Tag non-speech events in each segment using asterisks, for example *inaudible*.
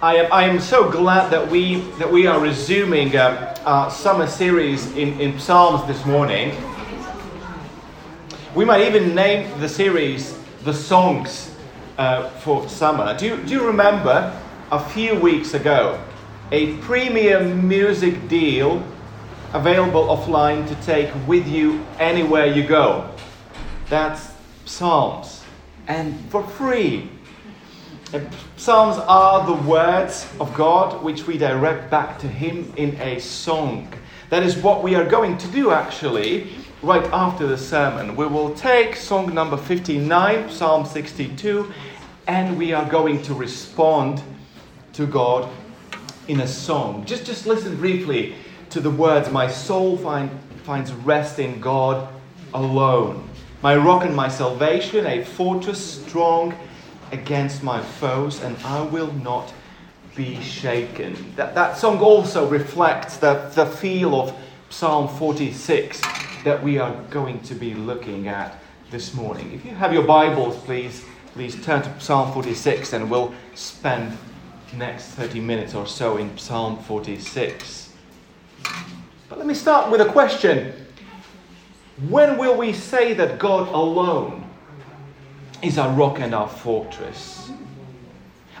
I am, I am so glad that we, that we are resuming uh, our summer series in, in Psalms this morning. We might even name the series The Songs uh, for Summer. Do you, do you remember a few weeks ago a premium music deal available offline to take with you anywhere you go? That's Psalms. And for free. Psalms are the words of God which we direct back to Him in a song. That is what we are going to do actually right after the sermon. We will take song number 59, Psalm 62, and we are going to respond to God in a song. Just, just listen briefly to the words My soul find, finds rest in God alone. My rock and my salvation, a fortress strong against my foes, and I will not be shaken. That, that song also reflects the, the feel of Psalm 46 that we are going to be looking at this morning. If you have your Bibles, please, please turn to Psalm 46 and we'll spend next 30 minutes or so in Psalm 46. But let me start with a question. When will we say that God alone is our rock and our fortress.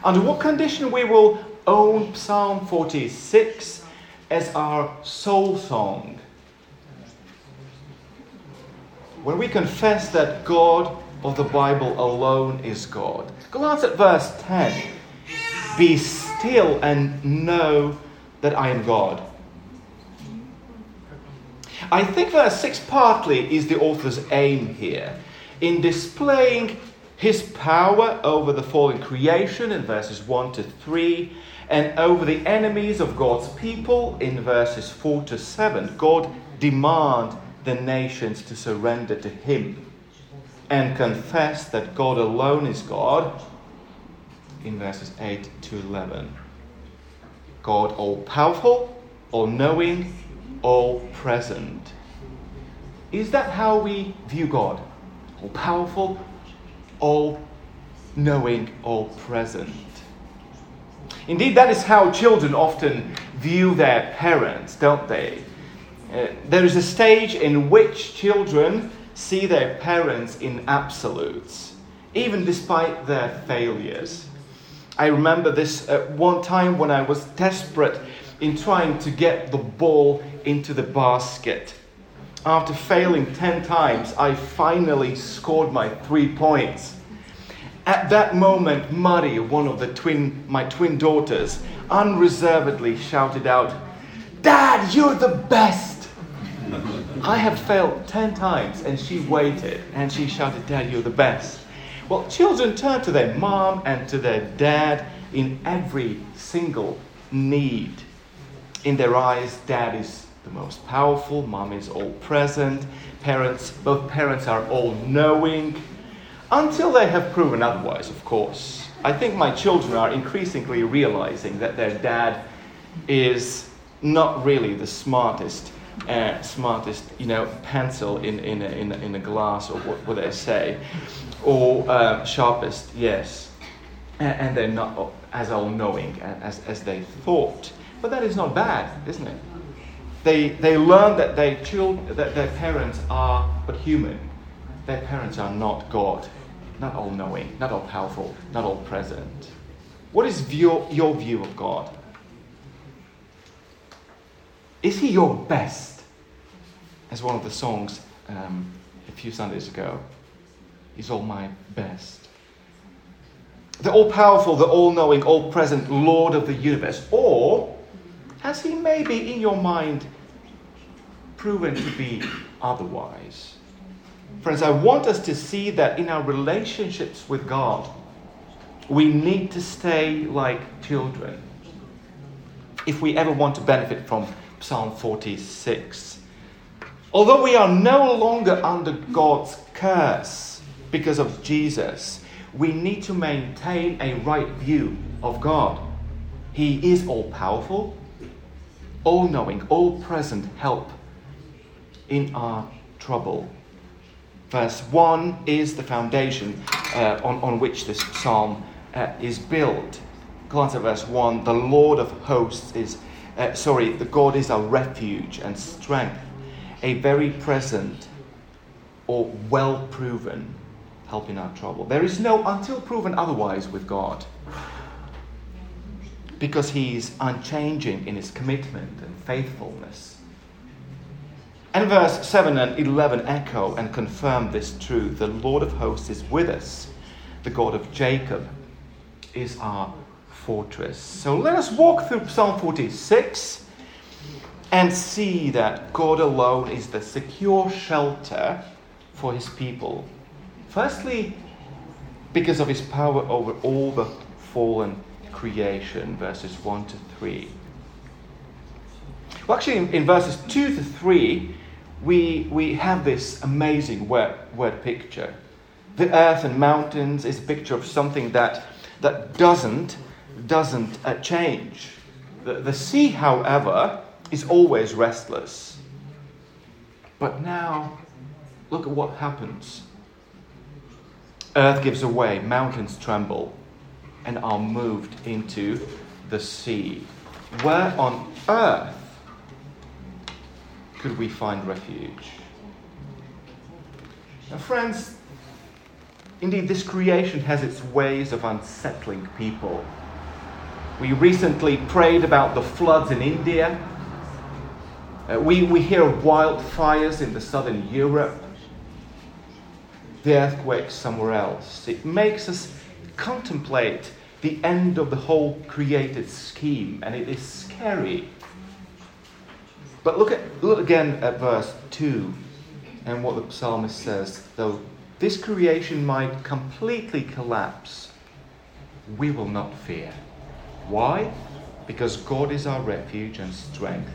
Under what condition we will own Psalm 46 as our soul song? When we confess that God of the Bible alone is God. Glance at verse 10. Be still and know that I am God. I think verse 6 partly is the author's aim here in displaying his power over the fallen creation in verses 1 to 3, and over the enemies of God's people in verses 4 to 7. God demand the nations to surrender to him and confess that God alone is God in verses 8 to 11. God all powerful, all knowing, all present. Is that how we view God? All powerful, all knowing, all present. Indeed, that is how children often view their parents, don't they? Uh, there is a stage in which children see their parents in absolutes, even despite their failures. I remember this at one time when I was desperate in trying to get the ball into the basket. After failing 10 times, I finally scored my three points. At that moment, Mari, one of the twin, my twin daughters, unreservedly shouted out, Dad, you're the best! I have failed 10 times, and she waited and she shouted, Dad, you're the best. Well, children turn to their mom and to their dad in every single need. In their eyes, dad is the most powerful, mom is all present, parents, both parents are all knowing, until they have proven otherwise, of course. I think my children are increasingly realizing that their dad is not really the smartest, uh, smartest, you know, pencil in, in, a, in, a, in a glass, or what, what they say, or uh, sharpest, yes. And they're not as all knowing as, as they thought. But that is not bad, isn't it? They, they learn that, they children, that their parents are but human. Their parents are not God, not all knowing, not all powerful, not all present. What is view, your view of God? Is He your best? As one of the songs um, a few Sundays ago. He's all my best. The all powerful, the all knowing, all present Lord of the universe. Or has he maybe in your mind proven to be otherwise? Friends, I want us to see that in our relationships with God, we need to stay like children if we ever want to benefit from Psalm 46. Although we are no longer under God's curse because of Jesus, we need to maintain a right view of God. He is all powerful, all knowing, all present help in our trouble. Verse 1 is the foundation uh, on, on which this psalm uh, is built. Glance at verse 1. The Lord of hosts is, uh, sorry, the God is our refuge and strength, a very present or well proven help in our trouble. There is no until proven otherwise with God because he is unchanging in his commitment and faithfulness. And verse 7 and 11 echo and confirm this truth. The Lord of hosts is with us, the God of Jacob is our fortress. So let us walk through Psalm 46 and see that God alone is the secure shelter for his people. Firstly, because of his power over all the fallen creation, verses 1 to 3. Well, actually, in, in verses 2 to 3, we, we have this amazing word, word picture. The earth and mountains is a picture of something that, that doesn't, doesn't uh, change. The, the sea, however, is always restless. But now, look at what happens. Earth gives away, mountains tremble, and are moved into the sea. Where on earth could we find refuge? Now, friends, indeed, this creation has its ways of unsettling people. We recently prayed about the floods in India. Uh, we, we hear wildfires in the southern Europe, the earthquakes somewhere else. It makes us contemplate the end of the whole created scheme, and it is scary. But look, at, look again at verse 2 and what the psalmist says. Though this creation might completely collapse, we will not fear. Why? Because God is our refuge and strength,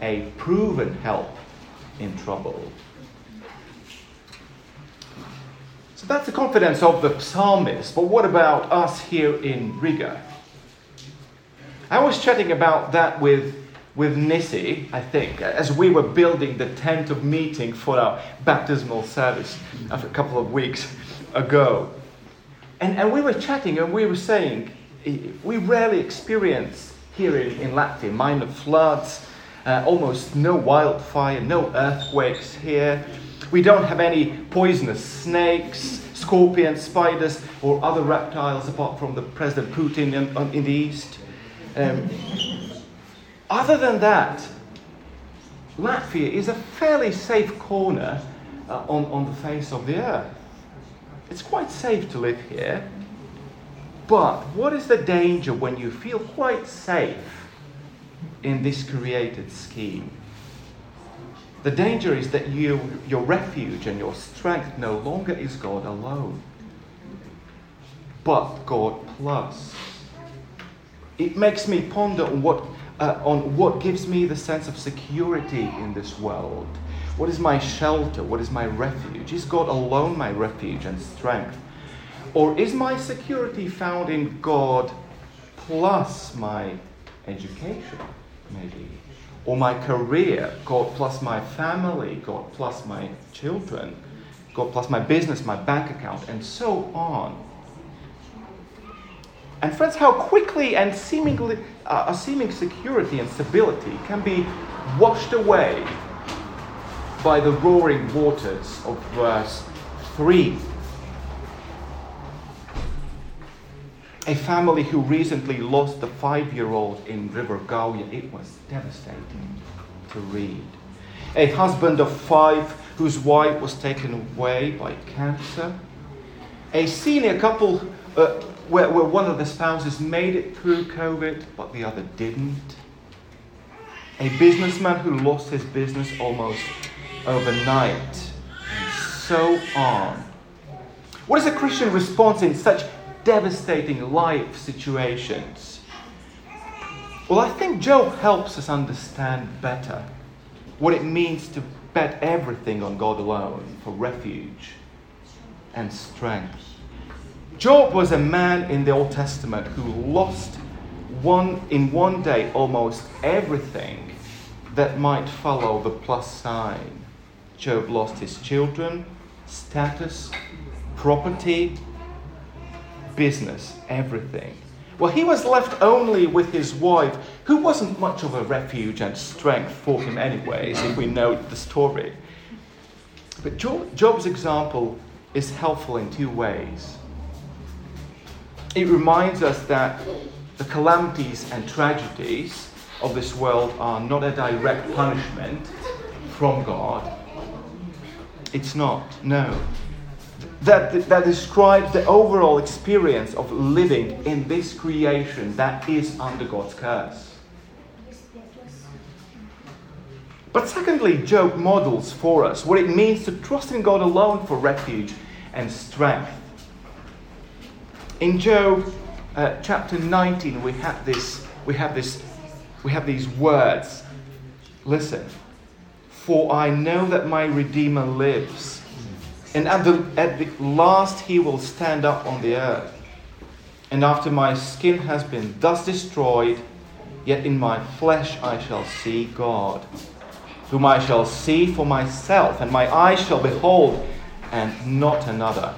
a proven help in trouble. So that's the confidence of the psalmist. But what about us here in Riga? I was chatting about that with, with Nissi, I think, as we were building the tent of meeting for our baptismal service a couple of weeks ago. And, and we were chatting and we were saying, we rarely experience here in, in Latvia minor floods, uh, almost no wildfire, no earthquakes here. We don't have any poisonous snakes, scorpions, spiders, or other reptiles apart from the President Putin in, in the east. Um, other than that, Latvia is a fairly safe corner uh, on, on the face of the earth. It's quite safe to live here. But what is the danger when you feel quite safe in this created scheme? The danger is that you, your refuge and your strength no longer is God alone, but God plus. It makes me ponder on what, uh, on what gives me the sense of security in this world. What is my shelter? What is my refuge? Is God alone my refuge and strength? Or is my security found in God plus my education, maybe? Or my career, God plus my family, God plus my children, God plus my business, my bank account, and so on. And friends, how quickly and seemingly uh, a seeming security and stability can be washed away by the roaring waters of verse 3 a family who recently lost a five year old in River Gauja. It was devastating to read. A husband of five whose wife was taken away by cancer. A senior couple uh, where, where one of the spouses made it through COVID, but the other didn't. A businessman who lost his business almost overnight, and so on. What is a Christian response in such devastating life situations. Well, I think Job helps us understand better what it means to bet everything on God alone for refuge and strength. Job was a man in the Old Testament who lost one in one day almost everything that might follow the plus sign. Job lost his children, status, property, business, everything. Well, he was left only with his wife, who wasn't much of a refuge and strength for him, anyways, if we know the story. But Job's example is helpful in two ways. It reminds us that the calamities and tragedies of this world are not a direct punishment from God. It's not, no that, that describes the overall experience of living in this creation that is under God's curse. But secondly, Job models for us what it means to trust in God alone for refuge and strength. In Job uh, chapter 19, we have this, we have this, we have these words. Listen, for I know that my Redeemer lives and at the, at the last he will stand up on the earth. And after my skin has been thus destroyed, yet in my flesh I shall see God, whom I shall see for myself, and my eyes shall behold, and not another.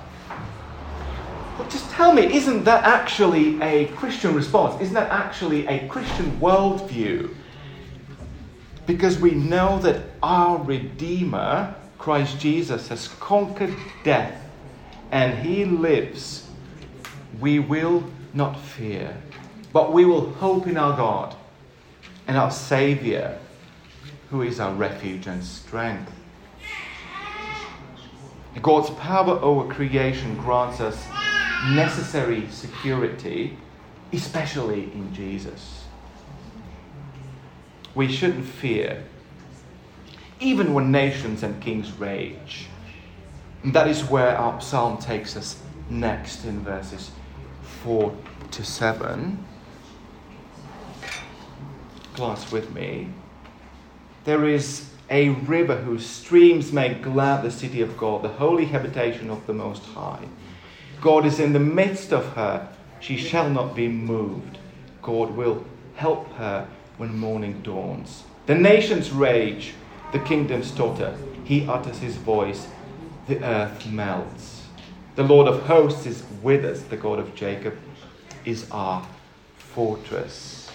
But just tell me, isn't that actually a Christian response? Isn't that actually a Christian worldview? Because we know that our Redeemer Christ Jesus has conquered death and he lives, we will not fear, but we will hope in our God and our Savior, who is our refuge and strength. God's power over creation grants us necessary security, especially in Jesus. We shouldn't fear even when nations and kings rage. And that is where our psalm takes us next in verses 4 to 7. Glance with me. There is a river whose streams make glad the city of God, the holy habitation of the Most High. God is in the midst of her. She shall not be moved. God will help her when morning dawns. The nations rage the kingdoms totter. He utters his voice, the earth melts. The Lord of hosts is with us, the God of Jacob is our fortress.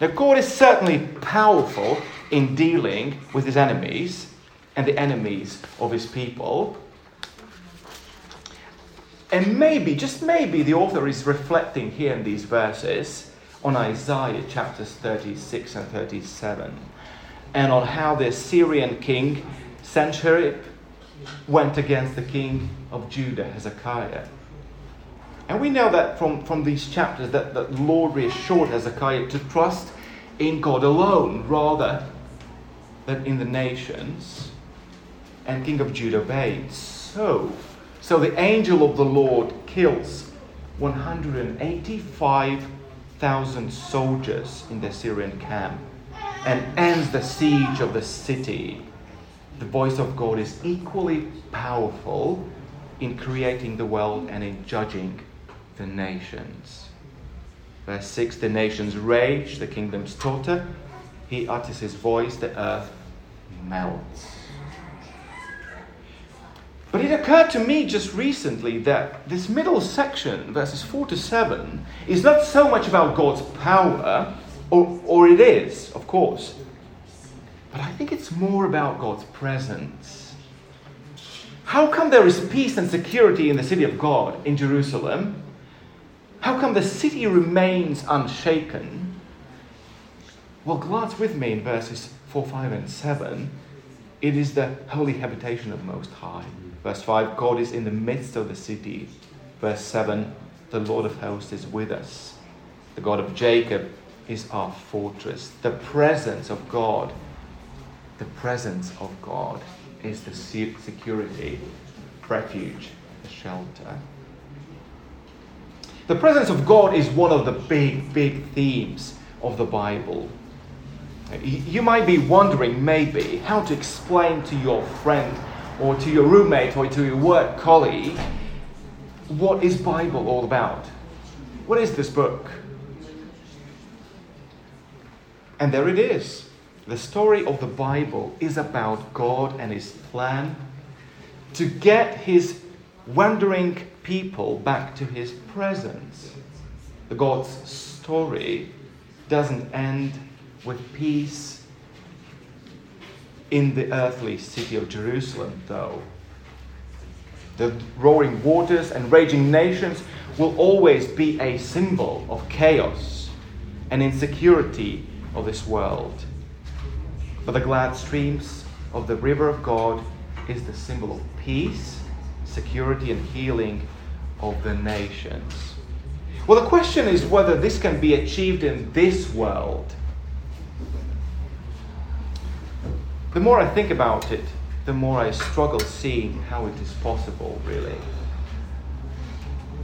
Now, God is certainly powerful in dealing with his enemies and the enemies of his people. And maybe, just maybe, the author is reflecting here in these verses on Isaiah chapters 36 and 37 and on how the Syrian king Sennacherib went against the king of Judah, Hezekiah. And we know that from, from these chapters that the Lord reassured Hezekiah to trust in God alone rather than in the nations. And King of Judah obeyed. So, so the angel of the Lord kills 185,000 soldiers in the Syrian camp and ends the siege of the city. The voice of God is equally powerful in creating the world and in judging the nations. Verse 6 The nations rage, the kingdoms totter. He utters his voice, the earth melts. But it occurred to me just recently that this middle section, verses 4 to 7, is not so much about God's power or, or it is, of course. But I think it's more about God's presence. How come there is peace and security in the city of God, in Jerusalem? How come the city remains unshaken? Well, glance with me in verses 4, 5, and 7. It is the holy habitation of Most High. Verse 5 God is in the midst of the city. Verse 7 The Lord of hosts is with us. The God of Jacob is our fortress. The presence of God, the presence of God is the security, refuge, the shelter. The presence of God is one of the big, big themes of the Bible. You might be wondering, maybe, how to explain to your friend or to your roommate or to your work colleague what is Bible all about? What is this book? And there it is. The story of the Bible is about God and His plan to get his wandering people back to his presence. The God's story doesn't end with peace in the earthly city of Jerusalem, though. The roaring waters and raging nations will always be a symbol of chaos and insecurity of this world. But the glad streams of the river of God is the symbol of peace, security, and healing of the nations. Well, the question is whether this can be achieved in this world. The more I think about it, the more I struggle seeing how it is possible, really.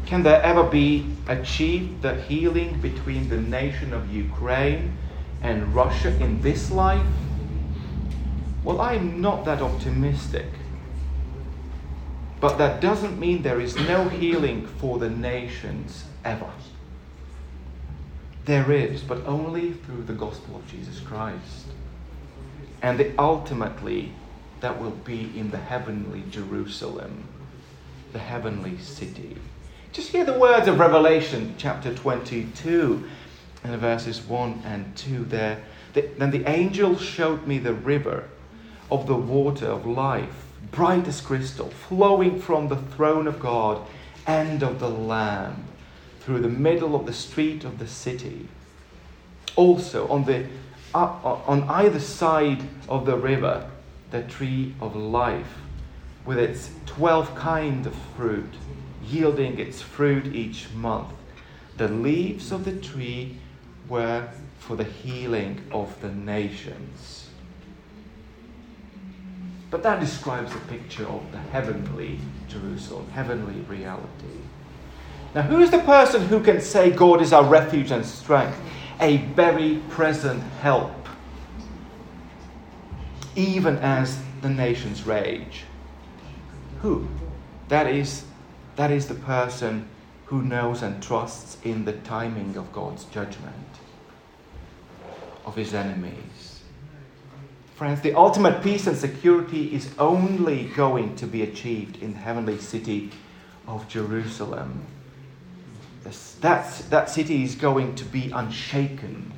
Can there ever be achieved the healing between the nation of Ukraine and Russia in this life? Well, I'm not that optimistic. But that doesn't mean there is no healing for the nations ever. There is, but only through the gospel of Jesus Christ. And the, ultimately, that will be in the heavenly Jerusalem, the heavenly city. Just hear the words of Revelation chapter 22 and verses 1 and 2 there. Then the angel showed me the river of the water of life, bright as crystal, flowing from the throne of God and of the Lamb through the middle of the street of the city. Also, on, the, uh, on either side of the river, the tree of life, with its 12 kind of fruit, yielding its fruit each month. The leaves of the tree were for the healing of the nations. But that describes a picture of the heavenly Jerusalem, heavenly reality. Now, who is the person who can say God is our refuge and strength, a very present help, even as the nations rage? Who? That is, that is the person who knows and trusts in the timing of God's judgment of his enemies. Friends, the ultimate peace and security is only going to be achieved in the heavenly city of Jerusalem. That, that city is going to be unshaken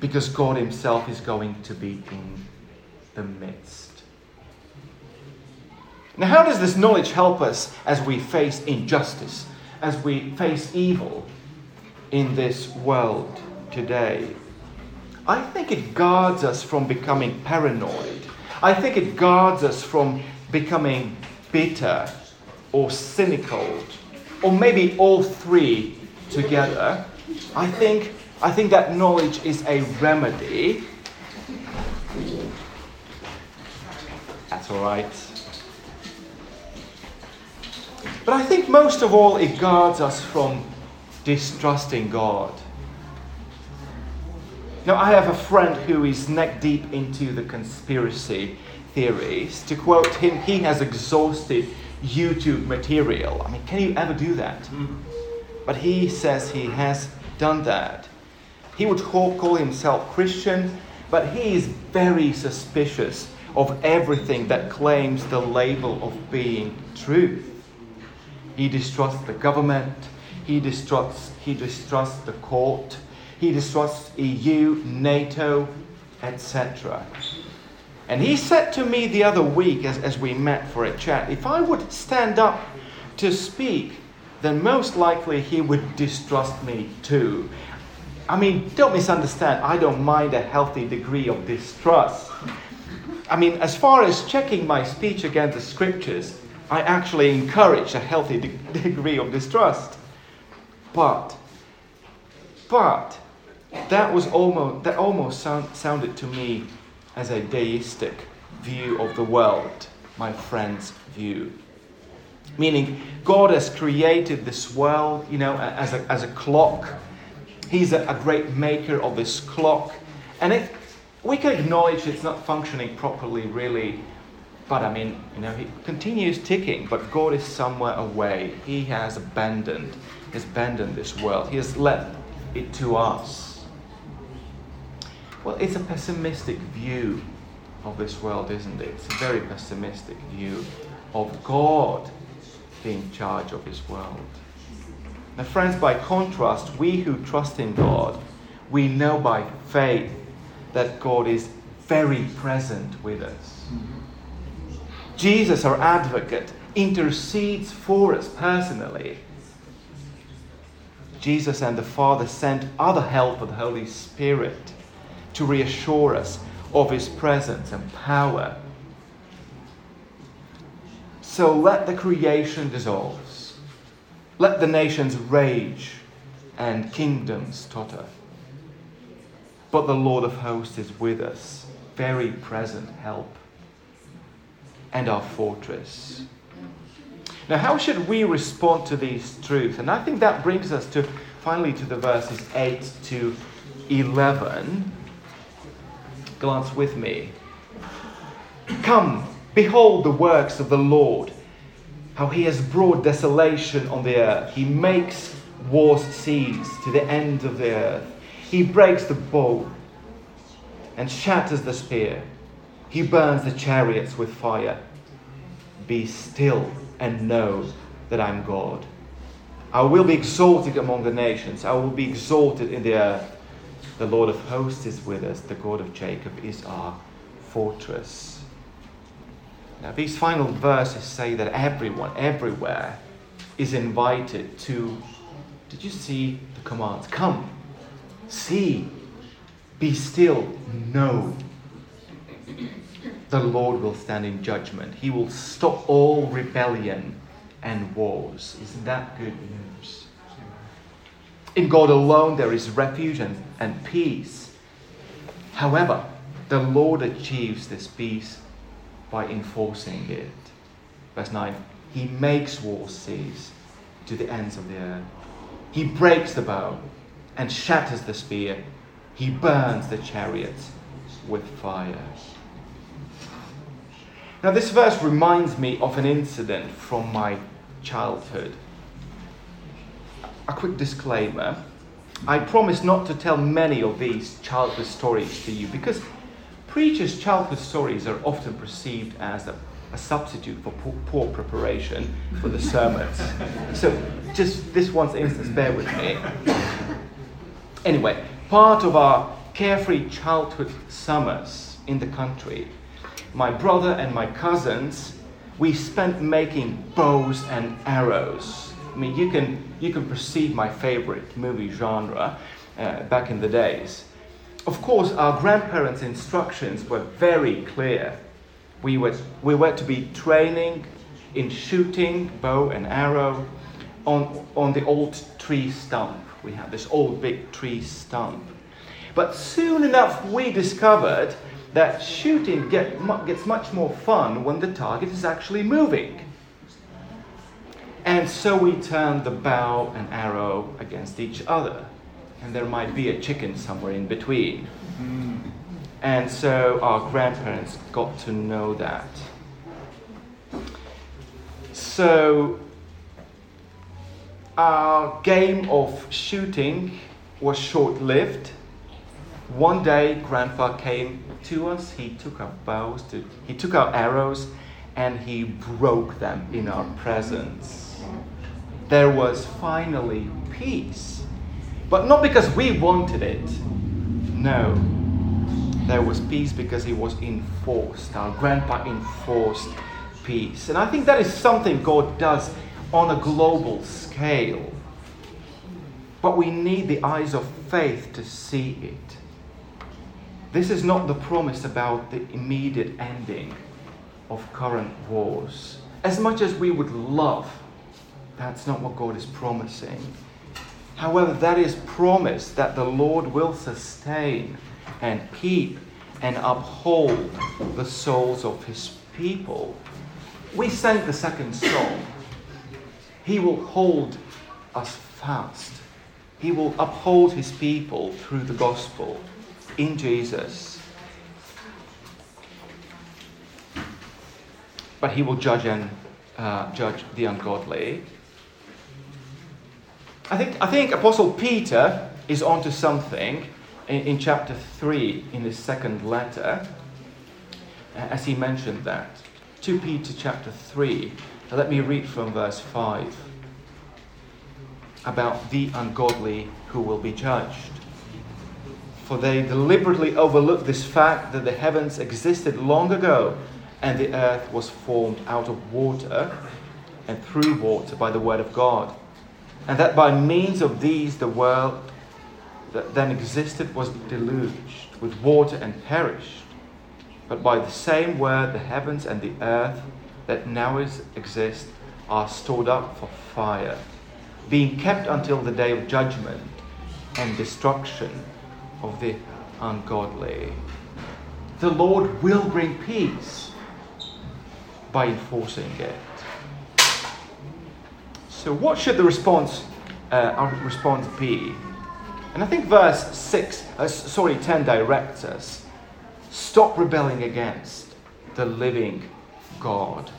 because God Himself is going to be in the midst. Now, how does this knowledge help us as we face injustice, as we face evil in this world today? I think it guards us from becoming paranoid. I think it guards us from becoming bitter or cynical, or maybe all three together. I think, I think that knowledge is a remedy. That's all right. But I think most of all, it guards us from distrusting God. Now, I have a friend who is neck deep into the conspiracy theories. To quote him, he has exhausted YouTube material. I mean, can you ever do that? Mm. But he says he has done that. He would call, himself Christian, but he is very suspicious of everything that claims the label of being truth. He distrusts the government, he distrusts, he distrusts the court, he distrusts EU, NATO, etc. And he said to me the other week as, as we met for a chat if I would stand up to speak, then most likely he would distrust me too. I mean, don't misunderstand, I don't mind a healthy degree of distrust. I mean, as far as checking my speech against the scriptures, I actually encourage a healthy de- *laughs* degree of distrust. But, but, that was almost that almost sound, sounded to me as a deistic view of the world, my friend's view. Meaning, God has created this world, you know, as a, as a clock. He's a, a great maker of this clock. And it, we can acknowledge it's not functioning properly, really. But I mean, you know, he continues ticking, but God is somewhere away. He has abandoned, has abandoned this world. He has left it to us. Well, it's a pessimistic view of this world, isn't it? It's a very pessimistic view of God being in charge of his world. Now, friends, by contrast, we who trust in God, we know by faith that God is very present with us. Mm-hmm. Jesus, our advocate, intercedes for us personally. Jesus and the Father sent other help of the Holy Spirit to reassure us of His presence and power. So let the creation dissolve. Let the nations rage and kingdoms totter. But the Lord of hosts is with us, very present help, and our fortress. Now, how should we respond to these truths? And I think that brings us to finally to the verses 8 to 11. Glance with me. Come, behold the works of the Lord, how he has brought desolation on the earth. He makes wars cease to the end of the earth. He breaks the bow and shatters the spear. He burns the chariots with fire. Be still and know that I'm God. I will be exalted among the nations. I will be exalted in the earth. The Lord of hosts is with us. The God of Jacob is our fortress. Now, these final verses say that everyone, everywhere, is invited to. Did you see the commands? Come, see, be still, know. The Lord will stand in judgment. He will stop all rebellion and wars. Isn't that good news? In God alone there is refuge and, and peace. However, the Lord achieves this peace by enforcing it. Verse 9 He makes wars cease to the ends of the earth. He breaks the bow and shatters the spear. He burns the chariots with fire. Now, this verse reminds me of an incident from my childhood. A quick disclaimer I promise not to tell many of these childhood stories to you because preachers' childhood stories are often perceived as a, a substitute for poor, poor, preparation for the sermons. *laughs* so, just this one instance, bear with me. Anyway, part of our carefree childhood summers in the country, my brother and my cousins, we spent making bows and arrows. I mean, you can, you can perceive my favorite movie genre uh, back in the days. Of course, our grandparents' instructions were very clear. We were, we were to be training in shooting bow and arrow on, on the old tree stump. We had this old big tree stump. But soon enough, we discovered that shooting get, gets much more fun when the target is actually moving. And so we turned the bow and arrow against each other and there might be a chicken somewhere in between. Mm. And so our grandparents got to know that. So our game of shooting was short lived. One day, Grandpa came to us. He took our bows, to, he took our arrows, and he broke them in our presence. There was finally peace but not because we wanted it. No. There was peace because he was enforced. Our grandpa enforced peace. And I think that is something God does on a global scale. But we need the eyes of faith to see it. This is not the promise about the immediate ending of current wars. As much as we would love, that's not what God is promising. However, that is promise that the Lord will sustain and keep and uphold the souls of his people. We sang the second song. He will hold us fast. He will uphold his people through the gospel in Jesus. But he will judge and uh, judge the ungodly. I think, I think Apostle Peter is onto something in, in chapter 3 in his second letter. as he mentioned that. 2 Peter chapter 3. Let me read from verse 5 about the ungodly who will be judged. For they deliberately overlook this fact that the heavens existed long ago and the earth was formed out of water and through water by the word of God, and that by means of these the world that then existed was deluged with water and perished. But by the same word the heavens and the earth that now is, exist are stored up for fire, being kept until the day of judgment and destruction of the ungodly. The Lord will bring peace by enforcing it. So, what should the response, uh, our response be? And I think verse 6, uh, sorry, 10 directs us. Stop rebelling against the living God.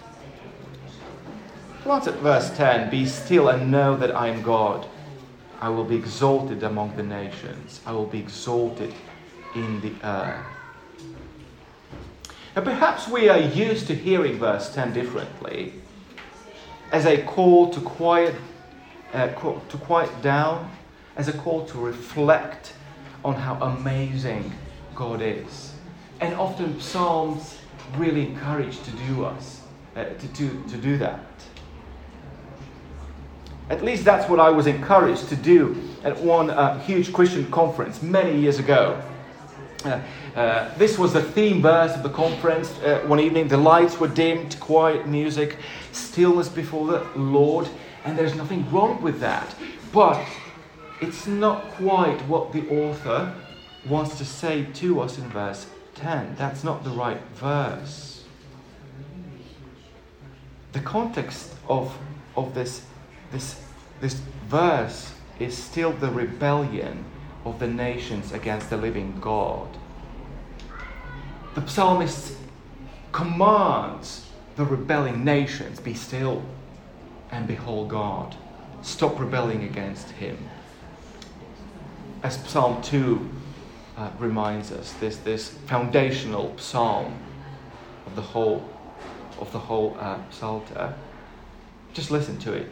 Glance at verse 10 Be still and know that I am God. I will be exalted among the nations, I will be exalted in the earth. Now, perhaps we are used to hearing verse 10 differently as a call to quiet, uh, to quiet down, as a call to reflect on how amazing God is. And often Psalms really encourage to do us, uh, to, to, to do that. At least that's what I was encouraged to do at one uh, huge Christian conference many years ago. Uh, uh, this was the theme verse of the conference. Uh, one evening, the lights were dimmed, quiet music, stillness before the Lord, and there's nothing wrong with that. But it's not quite what the author wants to say to us in verse 10. That's not the right verse. The context of, of this this, this verse is still the rebellion of the nations against the living God. The psalmist commands the rebelling nations be still and behold God. Stop rebelling against Him. As Psalm 2 uh, reminds us, this, this foundational psalm of the whole, of the whole uh, Psalter. Just listen to it.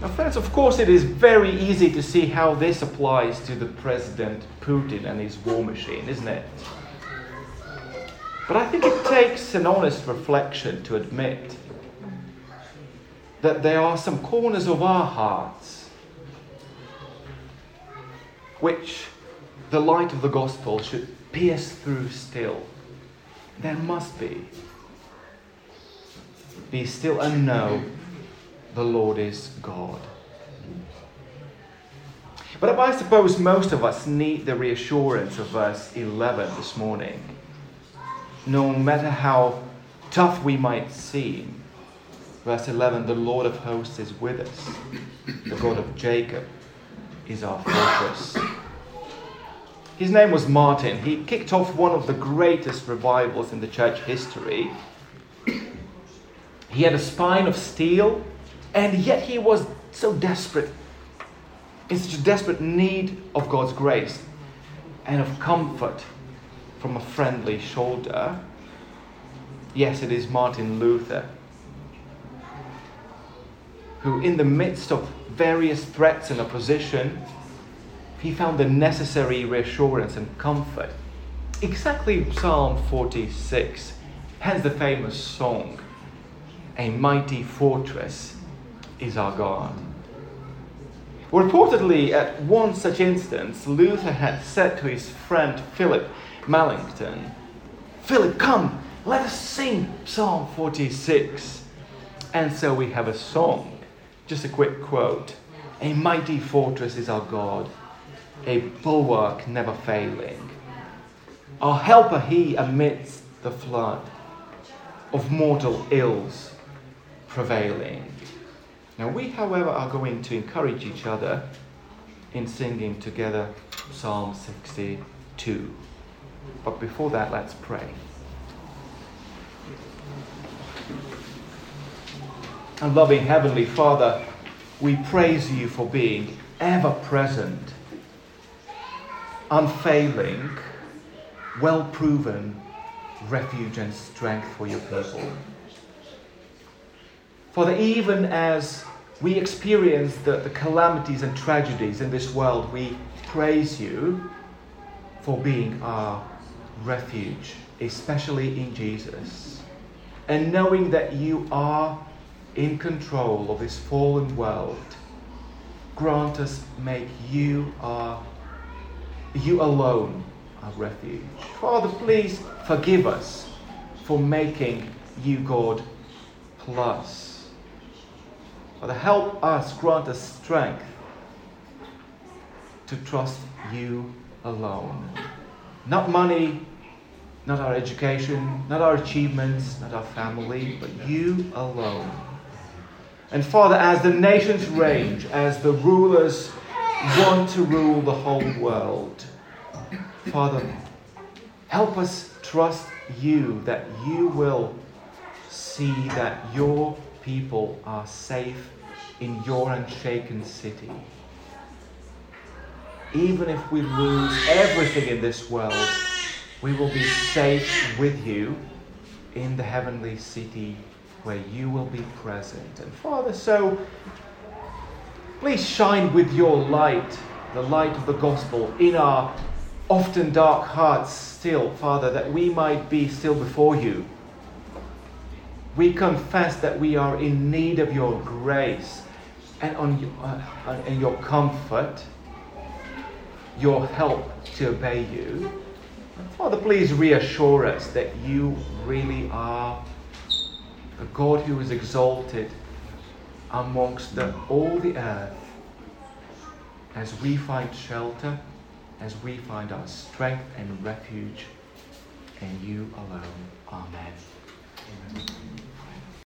Now, friends, of course, it is very easy to see how this applies to the President Putin and his war machine, isn't it? But I think it takes an honest reflection to admit that there are some corners of our hearts which the light of the gospel should pierce through still. There must be. Be still and know the Lord is God. But I suppose most of us need the reassurance of verse 11 this morning. No matter how tough we might seem, verse 11 the Lord of hosts is with us, the God of Jacob is our fortress. His name was Martin. He kicked off one of the greatest revivals in the church history. He had a spine of steel and yet he was so desperate, in such a desperate need of God's grace and of comfort from a friendly shoulder. Yes, it is Martin Luther who, in the midst of various threats and opposition, he found the necessary reassurance and comfort. Exactly Psalm 46, hence the famous song, A Mighty Fortress is our God. Reportedly, at one such instance, Luther had said to his friend Philip Melanchthon, Philip, come, let us sing Psalm 46. And so we have a song. Just a quick quote A mighty fortress is our God, a bulwark never failing. Our helper he amidst the flood of mortal ills prevailing. Now, we, however, are going to encourage each other in singing together Psalm 62. But before that, let's pray. And loving Heavenly Father, we praise you for being ever present, unfailing, well proven refuge and strength for your people. Father, even as we experience the, the calamities and tragedies in this world, we praise you for being our refuge, especially in Jesus. And knowing that you are in control of this fallen world, grant us, make you our, you alone our refuge. Father, please forgive us for making you God plus. Father, help us, grant us strength to trust you alone. Not money, not our education, not our achievements, not our family, but you alone. And Father, as the nations range, as the rulers want to rule the whole world, Father, help us trust you that you will see that your people are safe in your unshaken city. Even if we lose everything in this world, we will be safe with you in the heavenly city where you will be present. And Father, so please shine with your light, the light of the gospel, in our often dark hearts still, Father, that we might be still before you. We confess that we are in need of your grace and on, uh, and your comfort, your help to obey you. Father, please reassure us that you really are a God who is exalted amongst the, all the earth as we find shelter, as we find our strength and refuge in you alone. Amen. Amen.